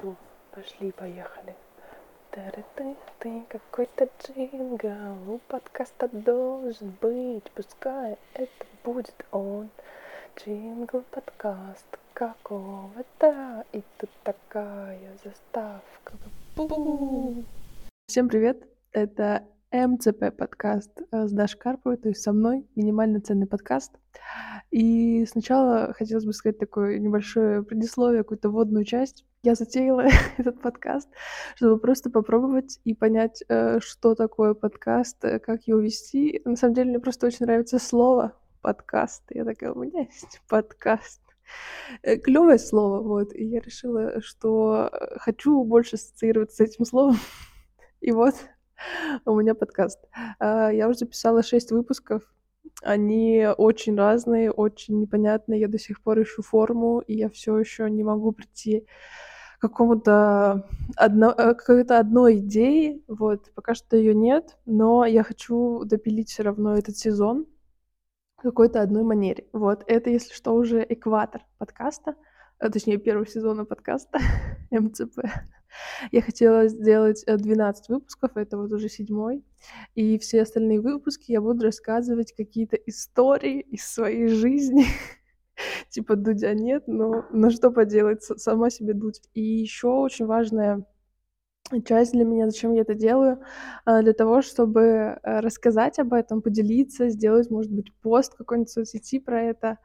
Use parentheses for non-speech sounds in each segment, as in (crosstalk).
Все, пошли, поехали. Ты, ты, какой-то джингл, у подкаста должен быть, пускай это будет он. Джингл подкаст какого-то, и тут такая заставка. Бу! Всем привет, это МЦП подкаст э, с Дашей Карповой, то есть со мной, минимально ценный подкаст. И сначала хотелось бы сказать такое небольшое предисловие, какую-то вводную часть. Я затеяла (laughs) этот подкаст, чтобы просто попробовать и понять, э, что такое подкаст, э, как его вести. На самом деле мне просто очень нравится слово подкаст. Я такая, у меня есть подкаст. Клевое слово, вот. И я решила, что хочу больше ассоциироваться с этим словом. (laughs) И вот у меня подкаст. А, я уже записала шесть выпусков. Они очень разные, очень непонятные. Я до сих пор ищу форму, и я все еще не могу прийти к какому-то одно, э, какой-то одной идеи. Вот, пока что ее нет, но я хочу допилить все равно этот сезон в какой-то одной манере. Вот, это, если что, уже экватор подкаста, а, точнее, первого сезона подкаста (laughs) МЦП. (laughs) Я хотела сделать 12 э, выпусков, это вот уже седьмой. И все остальные выпуски я буду рассказывать какие-то истории из своей жизни. (laughs) типа Дудя нет, но, но что поделать, сама себе Дудь. И еще очень важная часть для меня, зачем я это делаю, а, для того, чтобы э, рассказать об этом, поделиться, сделать, может быть, пост какой-нибудь в соцсети про это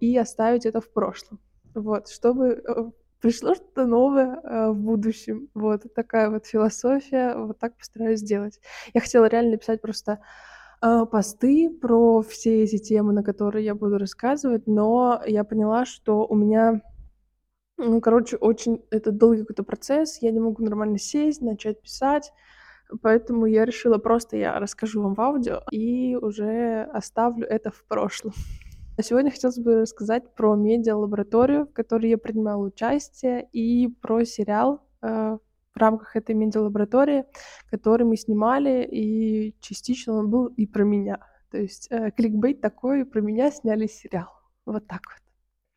и оставить это в прошлом. Вот, чтобы э, пришло что-то новое э, в будущем. Вот такая вот философия, вот так постараюсь сделать. Я хотела реально написать просто э, посты про все эти темы, на которые я буду рассказывать, но я поняла, что у меня, ну, короче, очень это долгий какой-то процесс, я не могу нормально сесть, начать писать, поэтому я решила просто я расскажу вам в аудио и уже оставлю это в прошлом. А сегодня хотелось бы рассказать про медиа-лабораторию, в которой я принимала участие, и про сериал э, в рамках этой медиа-лаборатории, который мы снимали, и частично он был и про меня. То есть э, кликбейт такой, про меня сняли сериал. Вот так вот.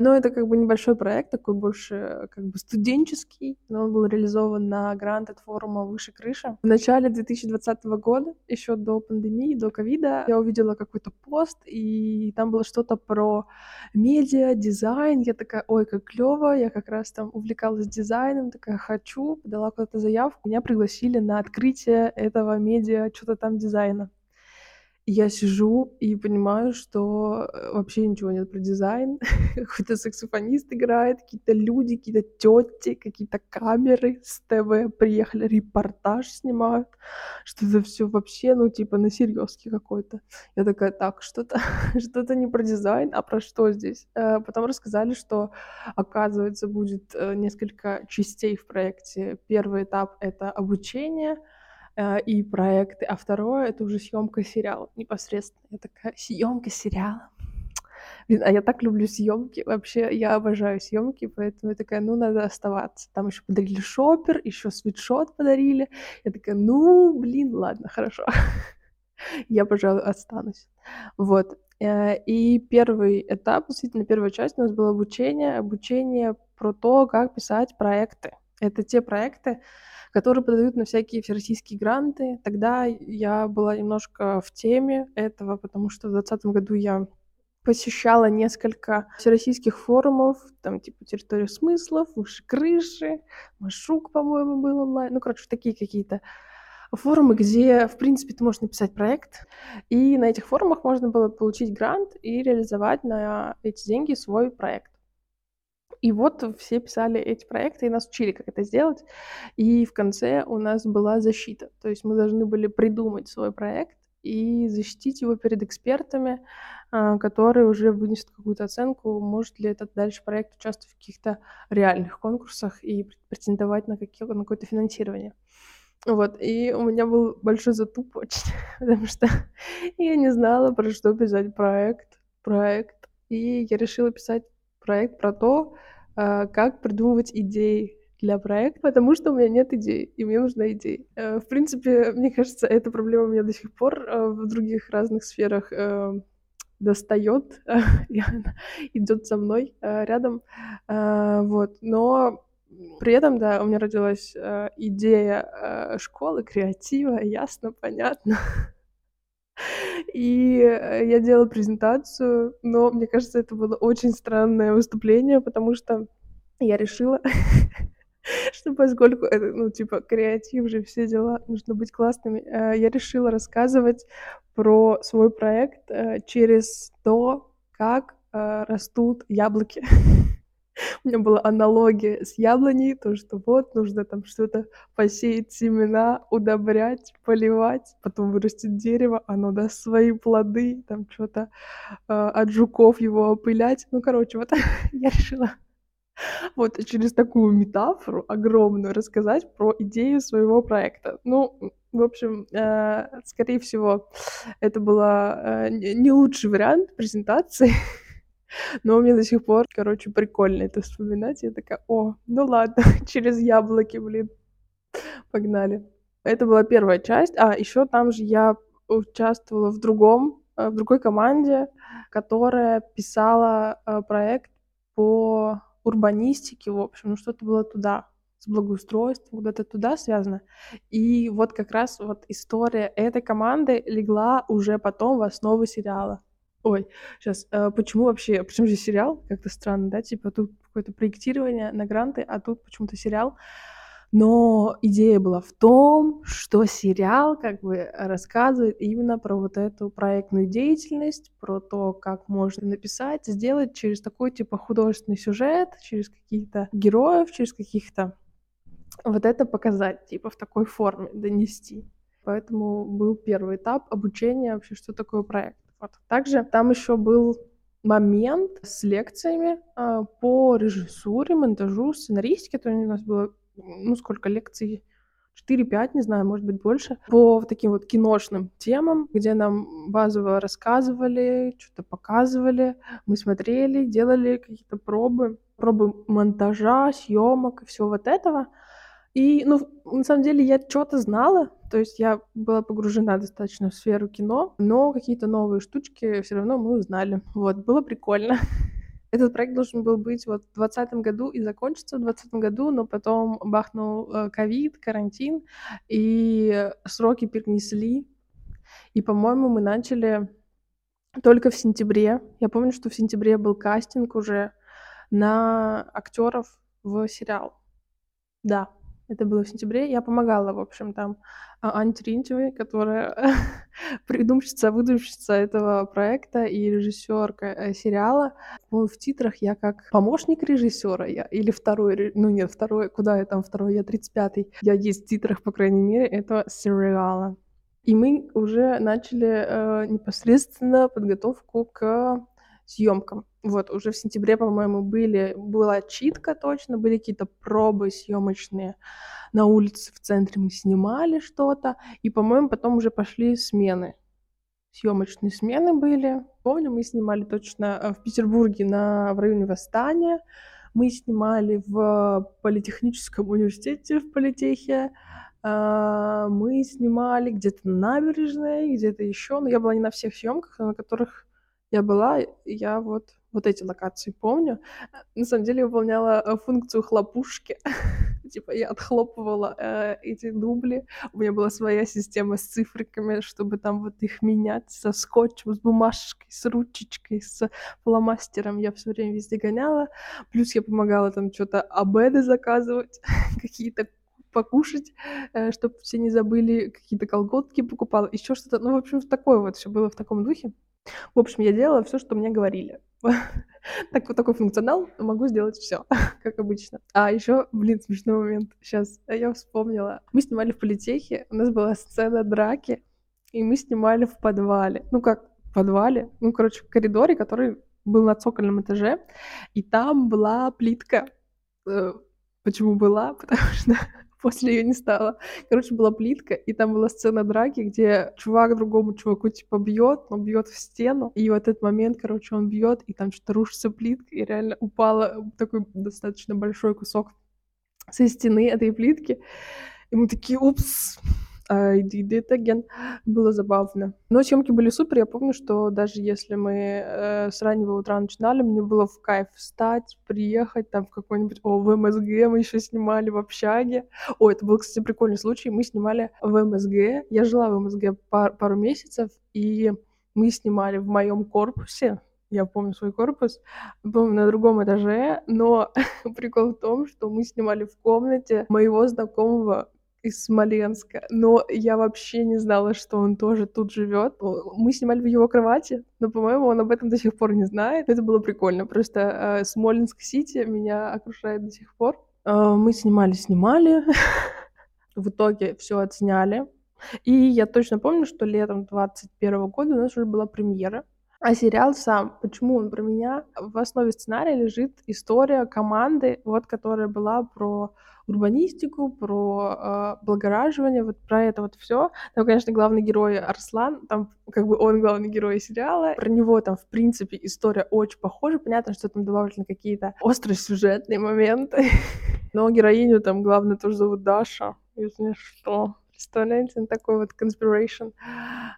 Но это как бы небольшой проект, такой больше как бы студенческий, но он был реализован на грант от форума «Выше крыша». В начале 2020 года, еще до пандемии, до ковида, я увидела какой-то пост, и там было что-то про медиа, дизайн. Я такая, ой, как клево, я как раз там увлекалась дизайном, такая, хочу, подала куда-то заявку. Меня пригласили на открытие этого медиа, что-то там дизайна я сижу и понимаю, что э, вообще ничего нет про дизайн. (laughs) Какой-то саксофонист играет, какие-то люди, какие-то тети, какие-то камеры с ТВ приехали, репортаж снимают. Что это все вообще, ну, типа, на серьезке какой-то. Я такая, так, что-то (laughs) что не про дизайн, а про что здесь? Э, потом рассказали, что, оказывается, будет э, несколько частей в проекте. Первый этап — это обучение — и проекты, а второе это уже съемка сериала непосредственно. Я такая, съемка сериала. Блин, а я так люблю съемки. Вообще, я обожаю съемки, поэтому я такая, ну, надо оставаться. Там еще подарили шопер, еще свитшот подарили. Я такая, ну, блин, ладно, хорошо. (laughs) я, пожалуй, останусь. Вот. Э, и первый этап, действительно, первая часть у нас было обучение. Обучение про то, как писать проекты. Это те проекты, которые подают на всякие всероссийские гранты. Тогда я была немножко в теме этого, потому что в 2020 году я посещала несколько всероссийских форумов, там типа «Территория смыслов», «Выше крыши», «Машук», по-моему, был онлайн. Ну, короче, такие какие-то форумы, где, в принципе, ты можешь написать проект, и на этих форумах можно было получить грант и реализовать на эти деньги свой проект. И вот все писали эти проекты и нас учили, как это сделать. И в конце у нас была защита. То есть мы должны были придумать свой проект и защитить его перед экспертами, а, которые уже вынесут какую-то оценку, может ли этот дальше проект участвовать в каких-то реальных конкурсах и претендовать на, какие, на какое-то финансирование. Вот, и у меня был большой затуп (laughs) очень, потому что (laughs) я не знала, про что писать проект, проект. И я решила писать проект про то, как придумывать идеи для проекта, потому что у меня нет идей, и мне нужна идея. Э, в принципе, мне кажется, эта проблема у меня до сих пор э, в других разных сферах э, достает, (laughs) и она идет со мной рядом. Вот. Но При этом, да, у меня родилась идея школы креатива, ясно, понятно. (laughs) И э, я делала презентацию, но мне кажется, это было очень странное выступление, потому что я решила, (laughs) что поскольку это, ну, типа, креатив же, все дела, нужно быть классными, э, я решила рассказывать про свой проект э, через то, как растут яблоки. (laughs) У меня была аналогия с яблоней, то, что вот нужно там что-то посеять семена, удобрять, поливать, потом вырастет дерево, оно даст свои плоды, там что-то э, от жуков его опылять. Ну, короче, вот (laughs) я решила вот через такую метафору огромную рассказать про идею своего проекта. Ну, в общем, э, скорее всего, это был э, не лучший вариант презентации, (laughs) но мне до сих пор, короче, прикольно это вспоминать. Я такая, о, ну ладно, (laughs) через яблоки, блин. Погнали. Это была первая часть. А, еще там же я участвовала в другом, э, в другой команде, которая писала э, проект по урбанистике, в общем, ну что-то было туда, с благоустройством, куда-то туда связано. И вот как раз вот история этой команды легла уже потом в основу сериала. Ой, сейчас, э, почему вообще, почему же сериал? Как-то странно, да? Типа тут какое-то проектирование на гранты, а тут почему-то сериал. Но идея была в том, что сериал как бы рассказывает именно про вот эту проектную деятельность, про то, как можно написать, сделать через такой типа художественный сюжет, через каких-то героев, через каких-то вот это показать, типа в такой форме донести. Поэтому был первый этап обучения вообще, что такое проект. Вот. Также там еще был момент с лекциями э, по режиссуре, монтажу, сценаристике. То у нас было, ну, сколько лекций? 4-5, не знаю, может быть, больше, по таким вот киношным темам, где нам базово рассказывали, что-то показывали, мы смотрели, делали какие-то пробы, пробы монтажа, съемок и всего вот этого. И, ну, на самом деле, я что-то знала, то есть я была погружена достаточно в сферу кино, но какие-то новые штучки все равно мы узнали. Вот, было прикольно. (laughs) Этот проект должен был быть вот в 2020 году и закончиться в 2020 году, но потом бахнул э, ковид, карантин, и сроки перенесли. И, по-моему, мы начали только в сентябре. Я помню, что в сентябре был кастинг уже на актеров в сериал. Да, это было в сентябре. Я помогала, в общем, там а, Ане Терентьевой, которая (laughs) придумщица, выдумщица этого проекта и режиссерка э, сериала. В титрах я как помощник режиссера я, или второй, ну нет, второй, куда я там второй, я 35-й. Я есть в титрах, по крайней мере, этого сериала. И мы уже начали э, непосредственно подготовку к съемкам. Вот, уже в сентябре, по-моему, были, была читка точно, были какие-то пробы съемочные на улице в центре мы снимали что-то, и, по-моему, потом уже пошли смены. Съемочные смены были. Помню, мы снимали точно э, в Петербурге на, в районе Восстания, мы снимали в Политехническом университете в Политехе, а, мы снимали где-то на набережной, где-то еще, но я была не на всех съемках, на которых я была, я вот вот эти локации помню. На самом деле выполняла э, функцию хлопушки. (laughs) типа я отхлопывала э, эти дубли. У меня была своя система с цифриками, чтобы там вот их менять со скотчем, с бумажкой, с ручечкой, с фломастером. Я все время везде гоняла. Плюс я помогала там что-то обеды заказывать, (laughs) какие-то покушать, э, чтобы все не забыли, какие-то колготки покупала, еще что-то. Ну, в общем, такое вот все было в таком духе. В общем, я делала все, что мне говорили. (laughs) так вот такой функционал, могу сделать все, (laughs) как обычно. А еще, блин, смешной момент. Сейчас я вспомнила. Мы снимали в политехе, у нас была сцена драки, и мы снимали в подвале. Ну как, в подвале? Ну, короче, в коридоре, который был на цокольном этаже, и там была плитка. Э, почему была? (laughs) Потому что после ее не стало. Короче, была плитка, и там была сцена драки, где чувак другому чуваку типа бьет, но бьет в стену. И в этот момент, короче, он бьет, и там что-то рушится плитка, и реально упала такой достаточно большой кусок со стены этой плитки. И мы такие, упс, Did it again. Было забавно. Но съемки были супер. Я помню, что даже если мы э, с раннего утра начинали, мне было в кайф встать, приехать там в какой-нибудь... О, в МСГ мы еще снимали в общаге. О, это был, кстати, прикольный случай. Мы снимали в МСГ. Я жила в МСГ пар пару месяцев, и мы снимали в моем корпусе я помню свой корпус, помню на другом этаже, но (laughs) прикол в том, что мы снимали в комнате моего знакомого из Смоленска, но я вообще не знала, что он тоже тут живет. Мы снимали в его кровати, но, по-моему, он об этом до сих пор не знает. Это было прикольно. Просто э, Смоленск-Сити меня окружает до сих пор. Э, мы снимали-снимали. (laughs) в итоге все отсняли. И я точно помню, что летом 21 года у нас уже была премьера. А сериал сам, почему он про меня? В основе сценария лежит история команды, вот которая была про урбанистику, про э, благораживание, вот про это вот все. Там, конечно, главный герой Арслан, там как бы он главный герой сериала. Про него там, в принципе, история очень похожа. Понятно, что там добавлены какие-то острые сюжетные моменты. (laughs) Но героиню там, главное, тоже зовут Даша, если что. Представляете, такой вот conspiration.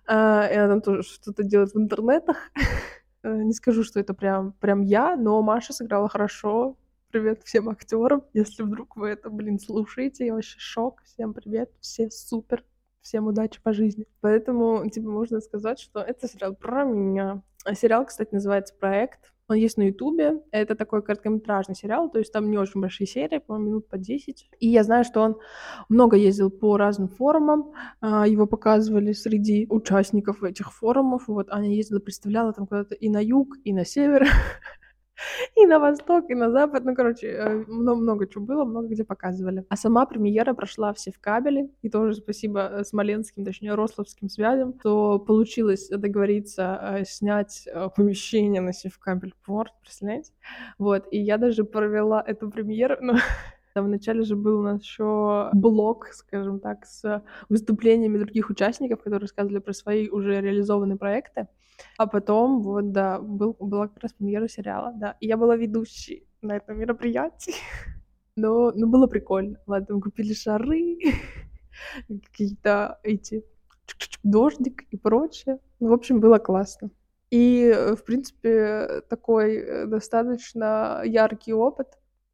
А, и она там тоже что-то делает в интернетах. (laughs) Э, не скажу, что это прям, прям я, но Маша сыграла хорошо. Привет всем актерам. Если вдруг вы это, блин, слушаете, я вообще шок. Всем привет, все супер. Всем удачи по жизни. Поэтому, типа, можно сказать, что это сериал про меня. А сериал, кстати, называется «Проект». Он есть на Ютубе. Это такой короткометражный сериал, то есть там не очень большие серии, по-моему, минут по 10. И я знаю, что он много ездил по разным форумам, а, его показывали среди участников этих форумов. Вот Аня ездила, представляла там куда-то и на юг, и на север. (laughs) (laughs) и на восток, и на запад. Ну, короче, э, много, много чего было, много где показывали. А сама премьера прошла все в кабеле. И тоже спасибо э, смоленским, точнее, рословским связям, что получилось договориться э, снять помещение на Севкабель порт, представляете? Вот, и я даже провела эту премьеру, но (laughs) Там вначале же был у нас еще блок, скажем так, с выступлениями других участников, которые рассказывали про свои уже реализованные проекты. А потом, вот, да, был, была как раз премьера сериала, да. И я была ведущей на этом мероприятии. (laughs) Но, ну, было прикольно. Ладно, мы купили шары, (laughs) какие-то эти дождик и прочее. Ну, в общем, было классно. И, э, в принципе, такой э, достаточно яркий опыт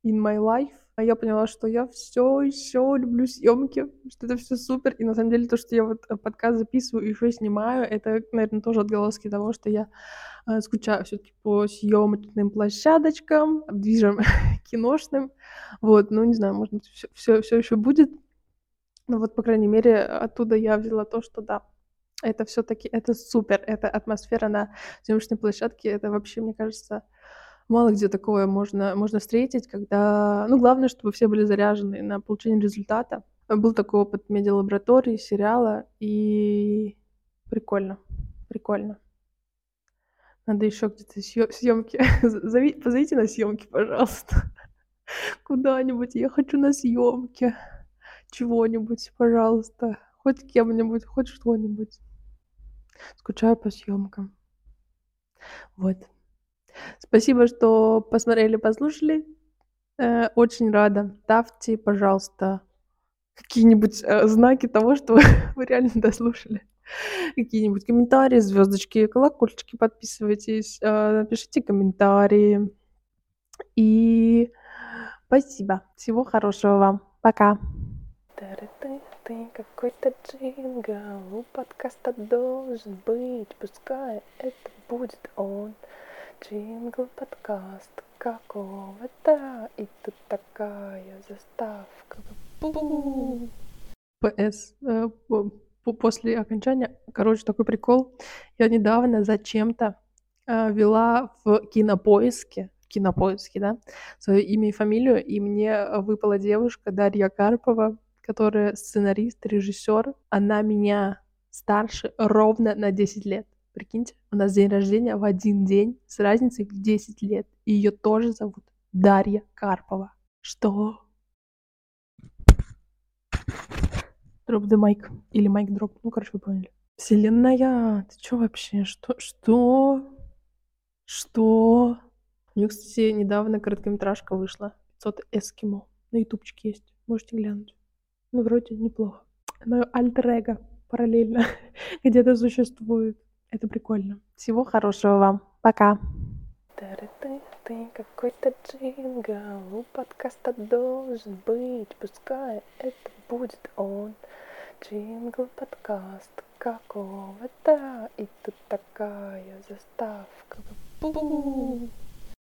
in my life. А я поняла, что я все еще люблю съемки, что это все супер. И на самом деле то, что я вот э, подкаст записываю и еще снимаю, это, наверное, тоже отголоски того, что я э, скучаю все-таки по съемочным площадочкам, движем (laughs) киношным. Вот, ну не знаю, может быть, все, все, еще будет. Но вот, по крайней мере, оттуда я взяла то, что да, это все-таки это супер, это атмосфера на съемочной площадке, это вообще, мне кажется, мало где такое можно, можно встретить, когда... Ну, главное, чтобы все были заряжены на получение результата. Был такой опыт медиалаборатории, сериала, и прикольно, прикольно. Надо еще где-то съемки. (laughs) Зови, позовите на съемки, пожалуйста. (laughs) Куда-нибудь. Я хочу на съемки. Чего-нибудь, пожалуйста. Хоть кем-нибудь, хоть что-нибудь. Скучаю по съемкам. Вот. Спасибо, что посмотрели, послушали. Э, очень рада. Ставьте, пожалуйста, какие-нибудь э, знаки того, что (laughs) вы реально дослушали. Какие-нибудь комментарии, звездочки, колокольчики, подписывайтесь, э, пишите комментарии. И спасибо. Всего хорошего вам. Пока. Какой-то джингл у подкаста должен быть, пускай это будет он. Джингл подкаст какого-то, и тут такая заставка. ПС. Э, после окончания, короче, такой прикол. Я недавно зачем-то э, вела в кинопоиске, кинопоиске, да, свое имя и фамилию, и мне выпала девушка Дарья Карпова, которая сценарист, режиссер. Она меня старше ровно на 10 лет. Прикиньте, у нас день рождения в один день с разницей в 10 лет. И ее тоже зовут Дарья Карпова. Что? Дроп the mic. Или майк дроп. Ну, короче, вы поняли. Вселенная, ты чё вообще? Что? Что? Что? У нее, кстати, недавно короткометражка вышла. 500 эскимо. На ютубчике есть. Можете глянуть. Ну, вроде неплохо. Мое альтер параллельно (laughs) где-то существует. Это прикольно. Всего хорошего вам. Пока. Ты, какой-то джингл, у подкаста должен быть, пускай это будет он. Джингл подкаст какого-то, и тут такая заставка. Бу-бу.